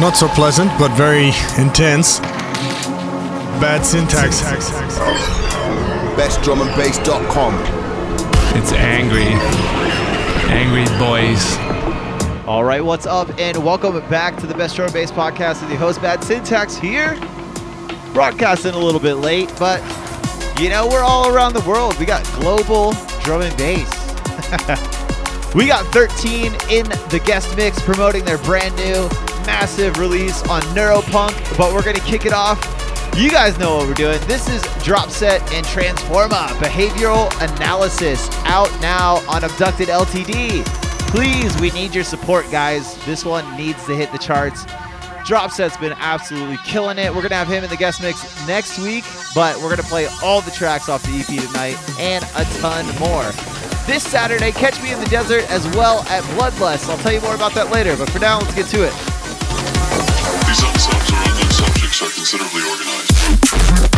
not so pleasant, but very intense. Bad syntax. BestDrumAndBass.com. It's angry. Angry boys. All right, what's up, and welcome back to the Best Drum and Bass Podcast with your host, Bad Syntax here. Broadcasting a little bit late, but you know, we're all around the world. We got global drum and bass. we got Thir13en in the guest mix promoting their brand new massive release on Neuropunk, but we're going to kick it off. You guys know what we're doing. This is Dropset and Transforma Behavioral Analysis out now on Abducted LTD. Please, we need your support, guys. This one needs to hit the charts. Dropset's been absolutely killing it. We're going to have him in the guest mix next week, but we're going to play all the tracks off the EP tonight and a ton more. This Saturday, catch me in the desert as well at Bloodlust. I'll tell you more about that later, but for now, let's get to it. Are considerably organized.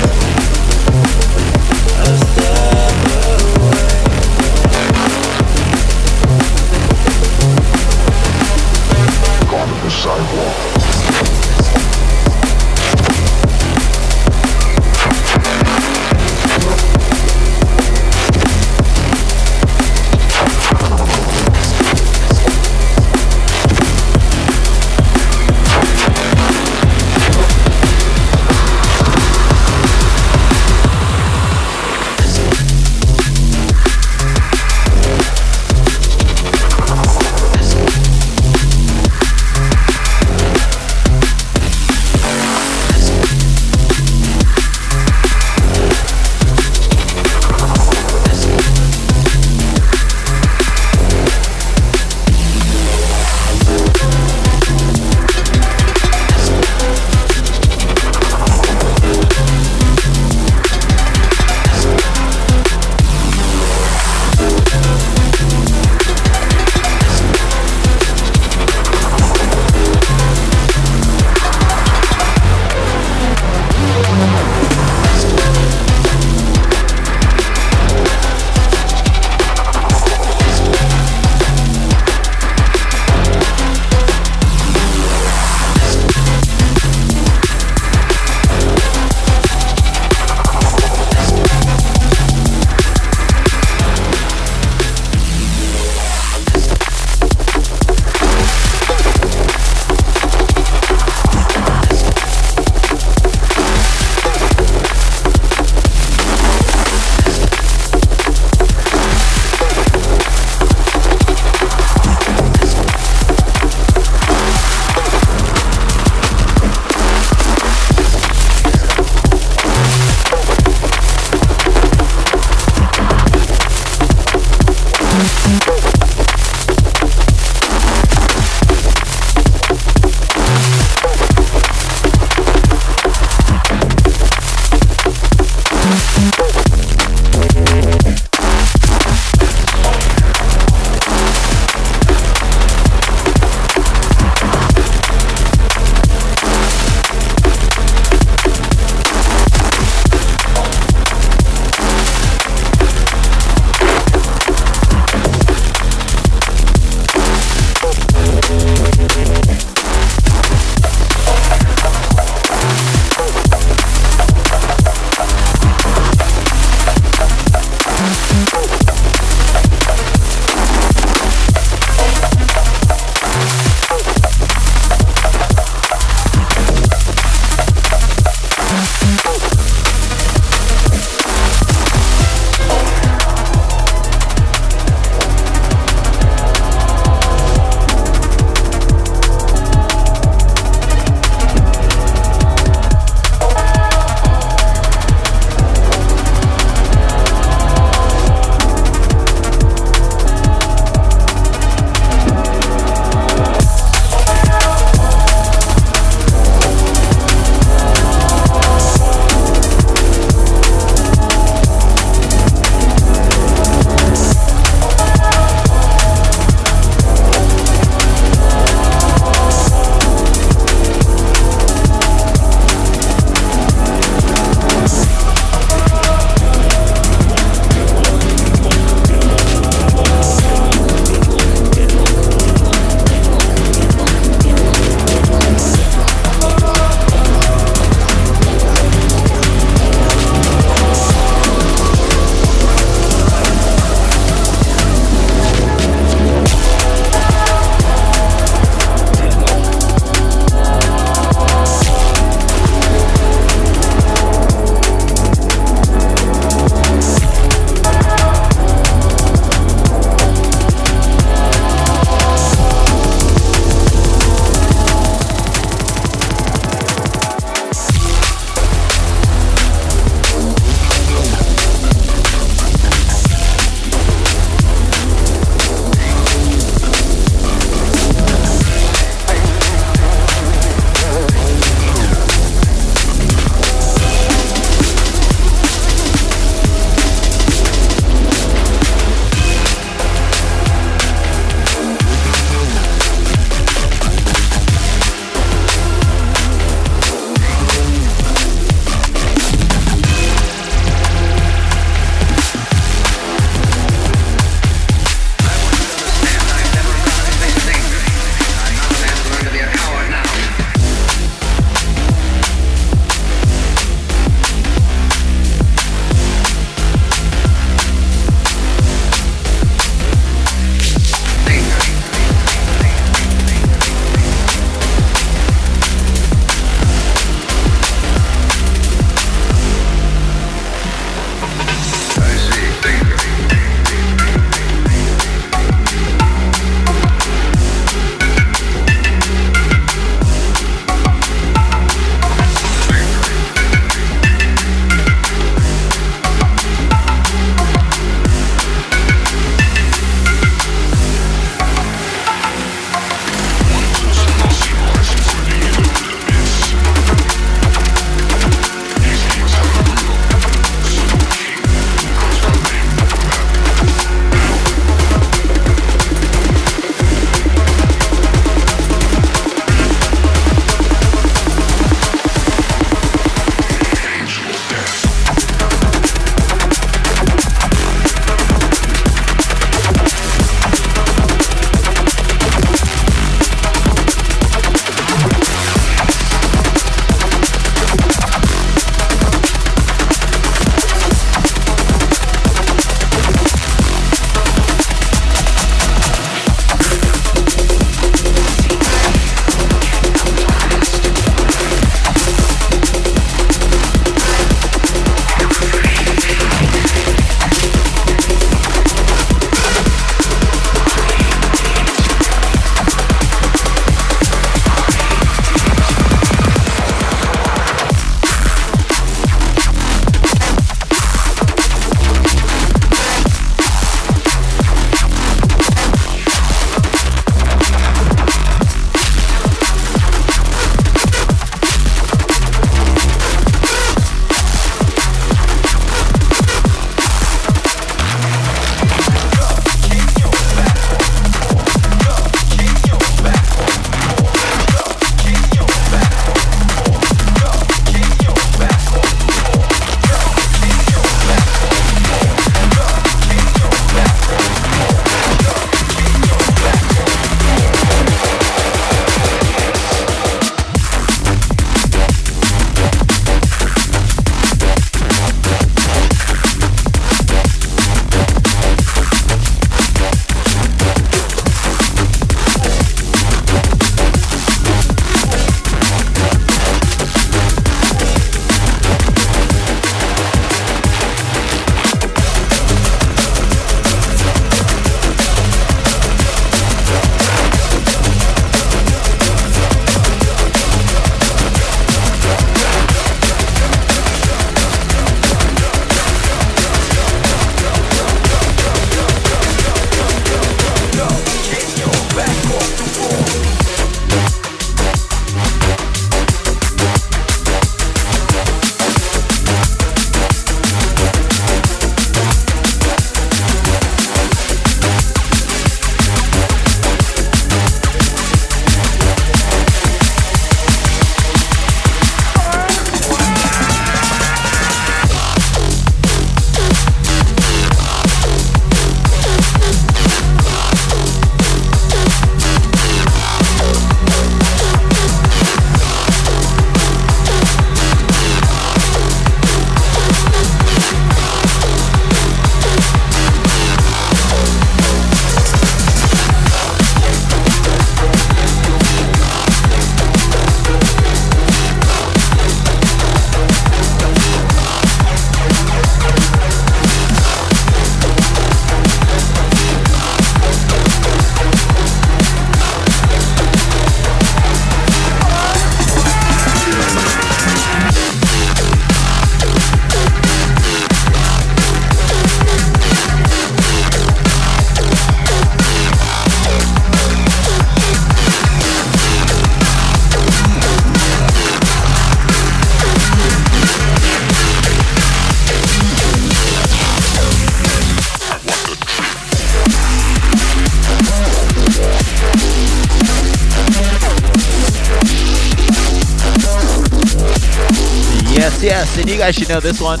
Guys should know this one.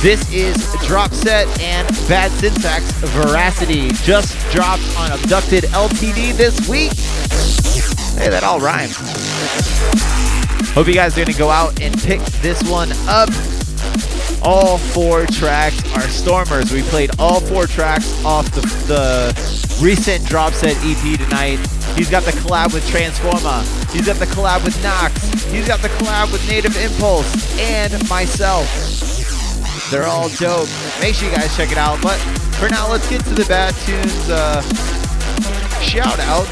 This is Dropset and Bad Syntax Veracity. Just dropped on Abducted LTD this week. Hey, that all rhymes. Hope you guys are gonna go out and pick this one up. All four tracks are Stormers. We played all four tracks off the, the recent Dropset EP tonight. He's got the collab with Transforma. He's got the collab with Nox. He's got the collab with Native Impulse and myself. They're all dope. Make sure you guys check it out. But for now, let's get to the Bad Tunes uh, shout outs.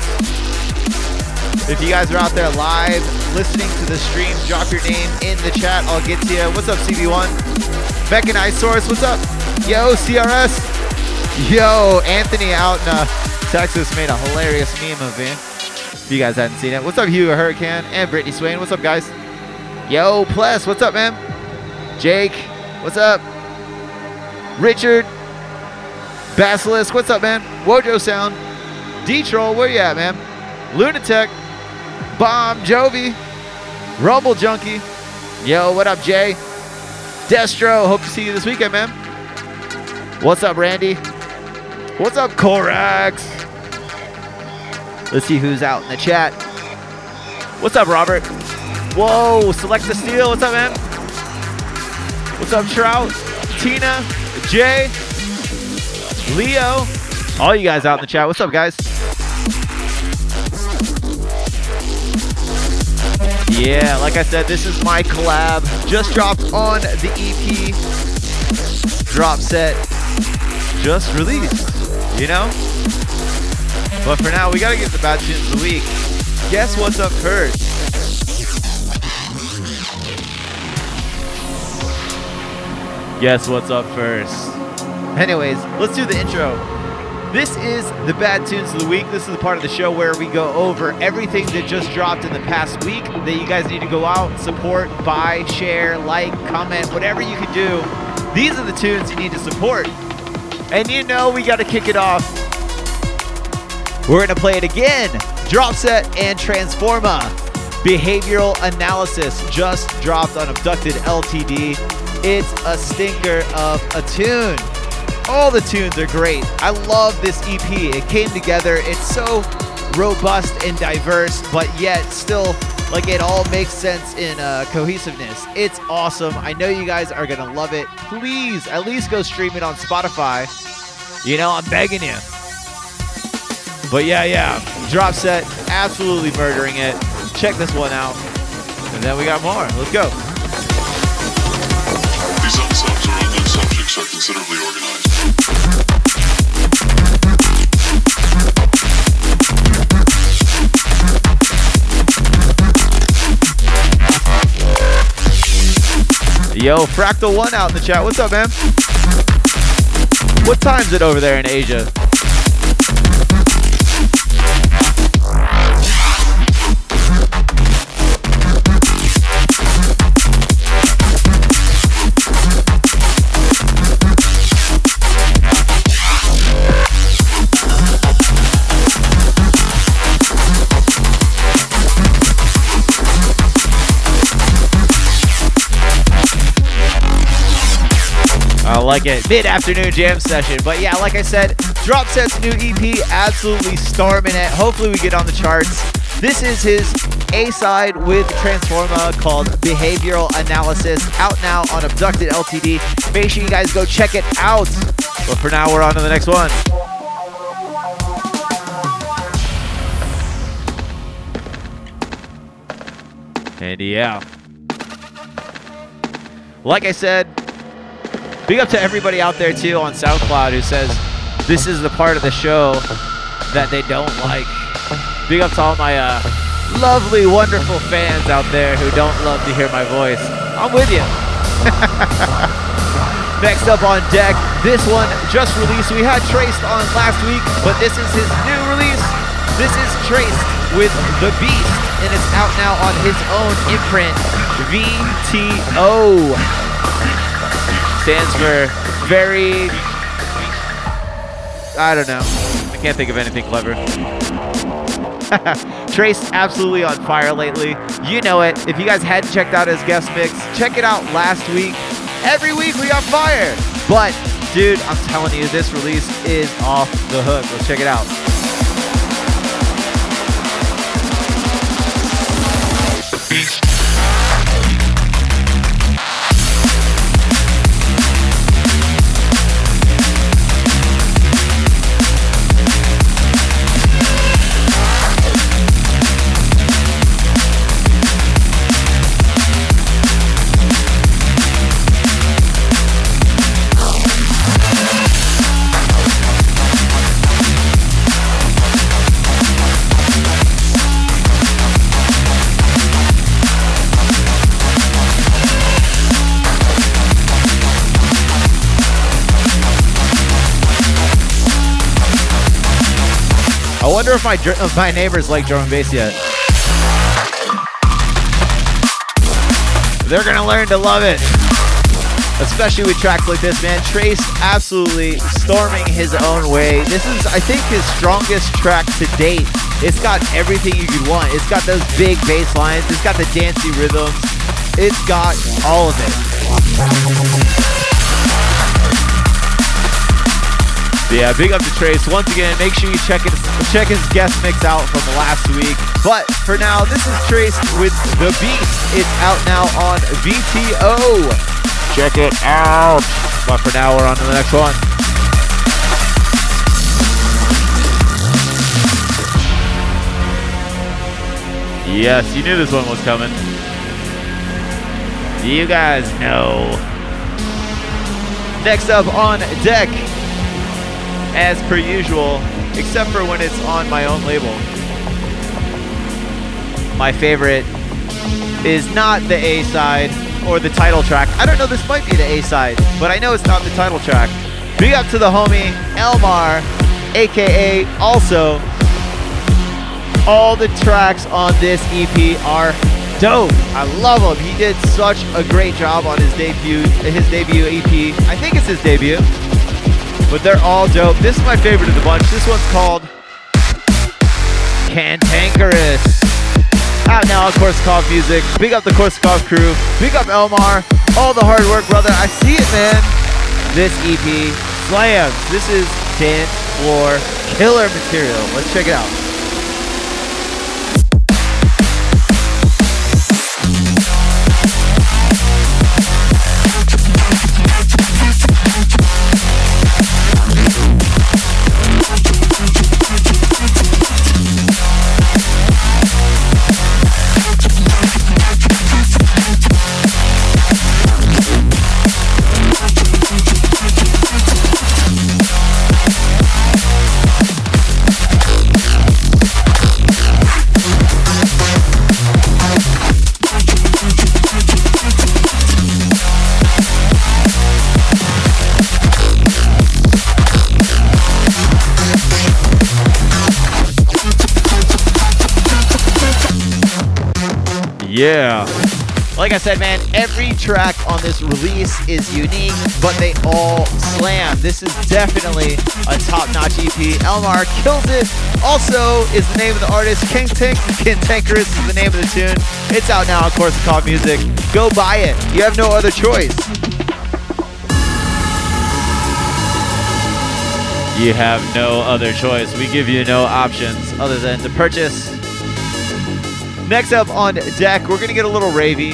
If you guys are out there live listening to the stream, drop your name in the chat. I'll get to you. What's up, CB1? Mechanisource, what's up? Yo, CRS. Yo, Anthony out in uh, Texas made a hilarious meme of me. You guys hadn't seen it. What's up, Hugo Hurricane and Brittany Swain? What's up, guys? Yo, Pless, what's up, man? Jake, what's up? Richard, Basilisk, what's up, man? Wojo Sound, D-Troll, where you at, man? Lunatech, Bomb, Jovi, Rumble Junkie. Yo, what up, Jay? Destro, hope to see you this weekend, man. What's up, Randy? What's up, Corax? Let's see who's out in the chat. What's up, Robert? Whoa, Select the Steel. What's up, man? What's up, Trout? Tina, Jay, Leo, all you guys out in the chat. What's up, guys? Yeah, like I said, this is my collab. Just dropped on the EP. Dropset. Just released. You know? But for now, we gotta get the bad tunes of the week. Guess what's up first? Guess what's up first? Anyways, let's do the intro. This is the Bad Tunes of the Week. This is the part of the show where we go over everything that just dropped in the past week that you guys need to go out, support, buy, share, like, comment, whatever you can do. These are the tunes you need to support. And you know we got to kick it off. We're going to play it again. Dropset and Transforma. Behavioral Analysis just dropped on Abducted LTD. It's a stinker of a tune. All the tunes are great. I love this EP. It came together. It's so robust and diverse, but yet still like it all makes sense in uh, cohesiveness. It's awesome. I know you guys are gonna love it. Please at least go stream it on Spotify. You know, I'm begging you. But yeah, yeah, Dropset, absolutely murdering it. Check this one out. And then we got more. Let's go. These unsubs or unknown subjects are considerably organized. Yo, Fractal One out in the chat. What's up, man? What time's it over there in Asia? Like it. Mid afternoon jam session. But yeah, like I said, Dropset's new EP, absolutely storming it. Hopefully, we get on the charts. This is his A side with Transforma called Behavioral Analysis, out now on Abducted LTD. Make sure you guys go check it out. But for now, we're on to the next one. And yeah. Like I said, Big up to everybody out there too on SoundCloud who says this is the part of the show that they don't like. Big up to all my uh, lovely, wonderful fans out there who don't love to hear my voice. I'm with you. Next up on deck, this one just released. We had Traced on last week, but this is his new release. This is Traced with The Beast, and it's out now on his own imprint, VTO stands for very. I don't know. I can't think of anything clever. Trace absolutely on fire lately. You know it. If you guys hadn't checked out his guest mix, check it out last week. Every week we on fire. But dude, I'm telling you, this release is off the hook. Let's check it out. Wonder if my if my neighbors like drum and bass yet. They're gonna learn to love it. Especially with tracks like this, man. Trace absolutely storming his own way. This is, I think, his strongest track to date. It's got everything you could want. It's got those big bass lines. It's got the dancey rhythms. It's got all of it. Yeah, big up to Trace. Once again, make sure you check his, check his guest mix out from last week. But for now, this is Trace with The Beast. It's out now on VTO. Check it out. But for now, we're on to the next one. Yes, you knew this one was coming. You guys know. Next up on deck, as per usual, except for when it's on my own label. My favorite is not the A side or the title track. I don't know, this might be the A side, but I know it's not the title track. Big up to the homie Elmar, aka also. All the tracks on this EP are dope. I love him. He did such a great job on his debut, his debut EP. I think it's his debut but they're all dope. This is my favorite of the bunch. This one's called Cantankerous. Out now on Korsakoff Music. Big up the Korsakoff crew. Big up Elmar. All the hard work, brother. I see it, man. This EP slams. This is dance floor killer material. Let's check it out. Yeah. Like I said, man, every track on this release is unique, but they all slam. This is definitely a top-notch EP. Elmar kills it. Also is the name of the artist. King Tank Cantankerous is the name of the tune. It's out now of on Korsakoff Music. Go buy it. You have no other choice. You have no other choice. We give you no options other than to purchase Next up on deck, we're gonna get a little ravey.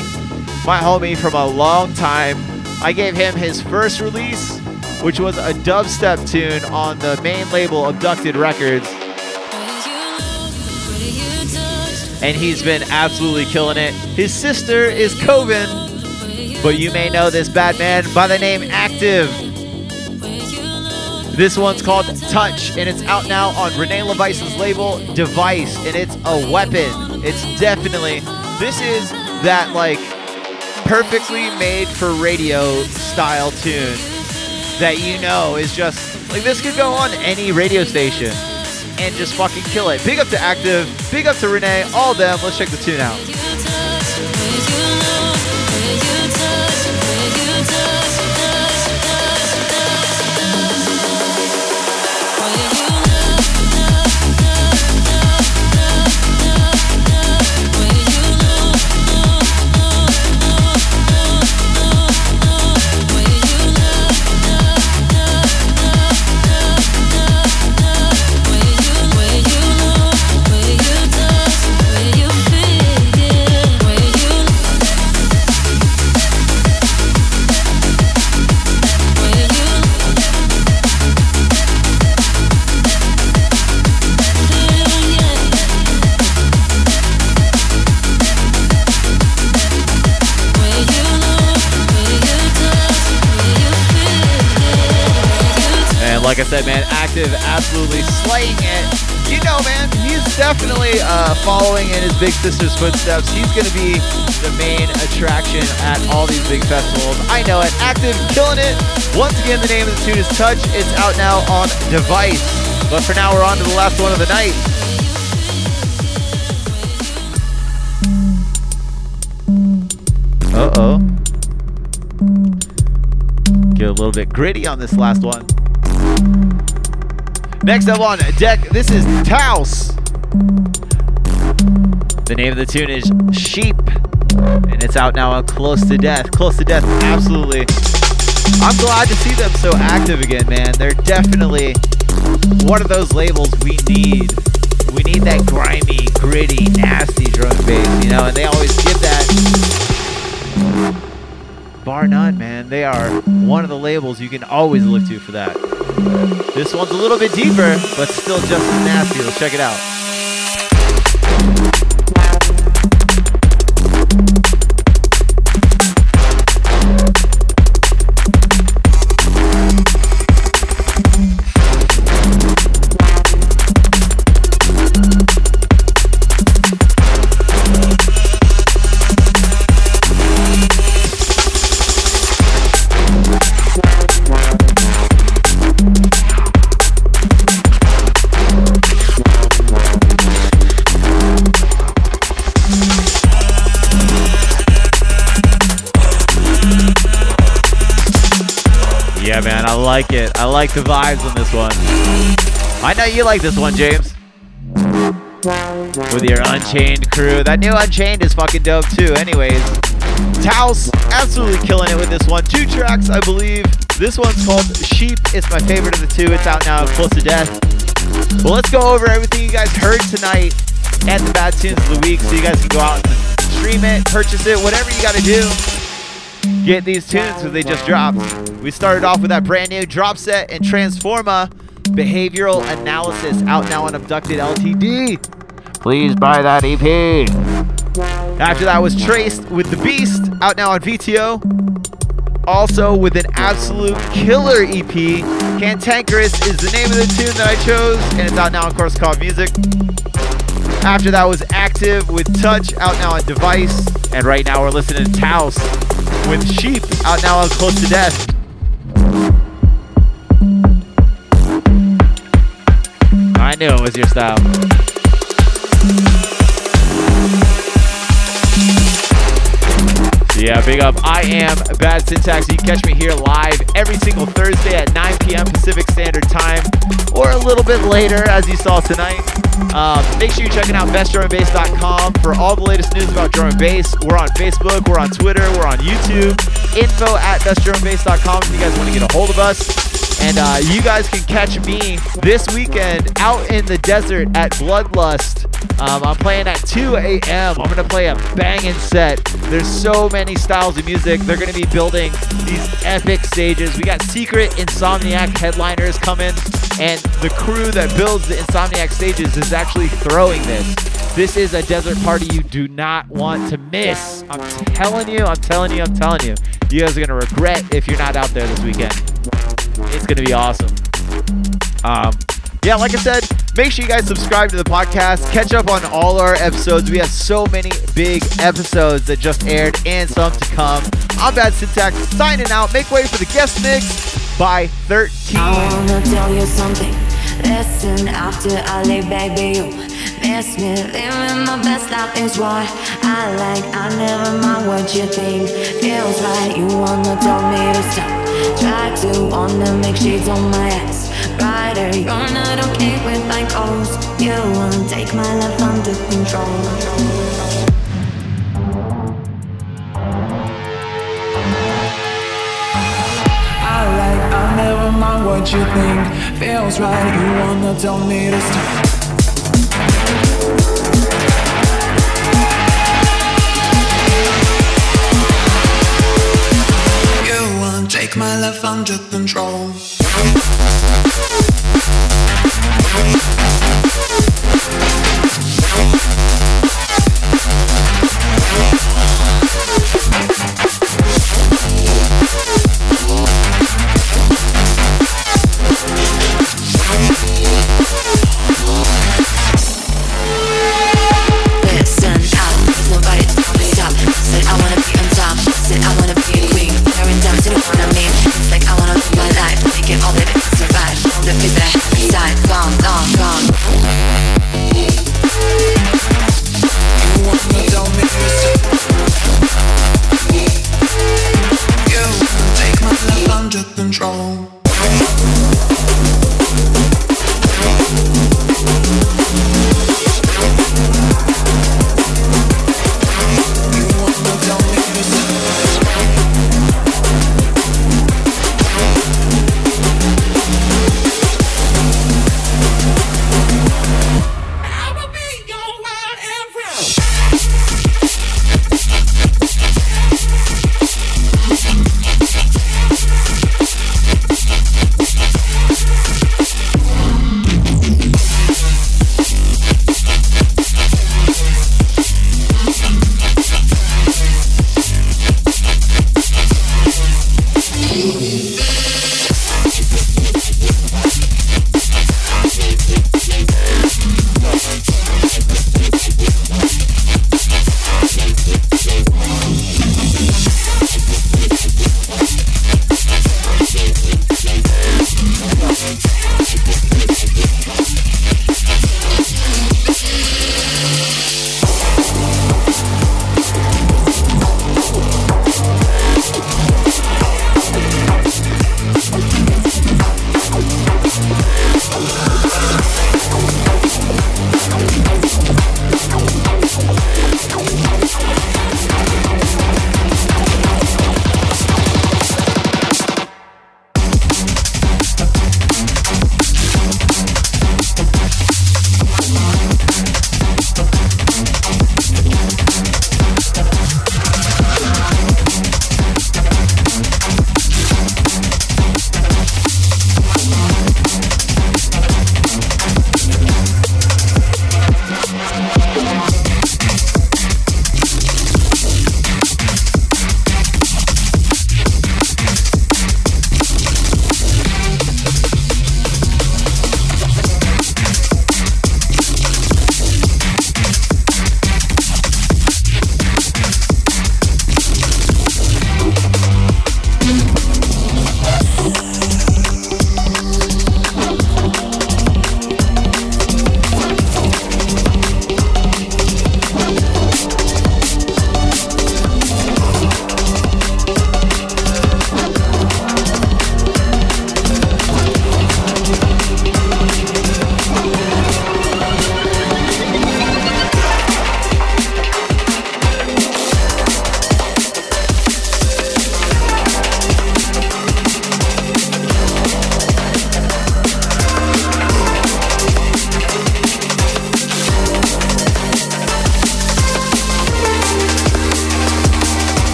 My homie from a long time. I gave him his first release, which was a dubstep tune on the main label Abducted Records. And he's been absolutely killing it. His sister is Coven, but you may know this bad man by the name Active. This one's called Touch, and it's out now on Rene LaVice's label Device, and it's a weapon. It's definitely, this is that like perfectly made for radio style tune that you know is just like this could go on any radio station and just fucking kill it. Big up to Active, big up to Rene, all them. Let's check the tune out. Like I said, man, active, absolutely slaying it. You know, man, he's definitely uh, following in his big sister's footsteps. He's going to be the main attraction at all these big festivals. I know it. Active, killing it. Once again, the name of the tune is Touch. It's out now on Device. But for now, we're on to the last one of the night. Uh oh. Get a little bit gritty on this last one. Next up on deck, this is Taos. The name of the tune is Sheep, and it's out now on Close to Death. Close to Death, absolutely. I'm glad to see them so active again, man. They're definitely one of those labels we need. We need that grimy, gritty, nasty drum bass, you know, and they always give that. Bar none, man. They are one of the labels you can always look to for that. This one's a little bit deeper, but still just as nasty. Let's check it out. Like it. I like the vibes on this one. I know you like this one, James. With your Unchained crew. That new Unchained is fucking dope too. Anyways, Taos absolutely killing it with this one. Two tracks, I believe. This one's called Sheep. It's my favorite of the two. It's out now, close to death. Well, let's go over everything you guys heard tonight and the bad tunes of the week so you guys can go out and stream it, purchase it, whatever you got to do get these tunes because they just dropped. We started off with that brand new Dropset and Transforma Behavioral Analysis out now on Abducted LTD. Please buy that EP. After that was Traced with The Beast out now on VTO. Also with an absolute killer EP. Cantankerous is the name of the tune that I chose, and it's out now on Korsakoff Music. After that was Active with Touch out now on Device. And right now we're listening to Taos with Sheep out now on Close to Death. I knew it was your style. Yeah, big up. I am Bad Syntax. You can catch me here live every single Thursday at 9 p.m. Pacific Standard Time, or a little bit later, as you saw tonight. Um, make sure you're checking out bestdrumandbass.com for all the latest news about drum and bass. We're on Facebook, we're on Twitter, we're on YouTube. Info at bestdrumandbass.com if you guys want to get a hold of us. And uh, you guys can catch me this weekend out in the desert at Bloodlust. Um, I'm playing at 2 a.m. I'm gonna play a banging set. There's so many styles of music. They're gonna be building these epic stages. We got secret Insomniac headliners coming, and the crew that builds the Insomniac stages is actually throwing this. This is a desert party you do not want to miss. I'm telling you, I'm telling you, I'm telling you. You guys are gonna regret if you're not out there this weekend. It's gonna be awesome. Um, yeah, like I said, make sure you guys subscribe to the podcast. Catch up on all our episodes. We have so many big episodes that just aired and some to come. I'm Bad Syntax signing out. Make way for the guest mix by Thir13en. I wanna tell you something. Listen after I back, baby. You miss me. Living my best life is what I like. I never mind what you think. Feels. You wanna tell me to stop. Try to wanna make shades on my ass. Brighter. You're not okay with my. You wanna take my life under control. Never mind what you think. Feels right, you wanna tell me to stop. My life under control.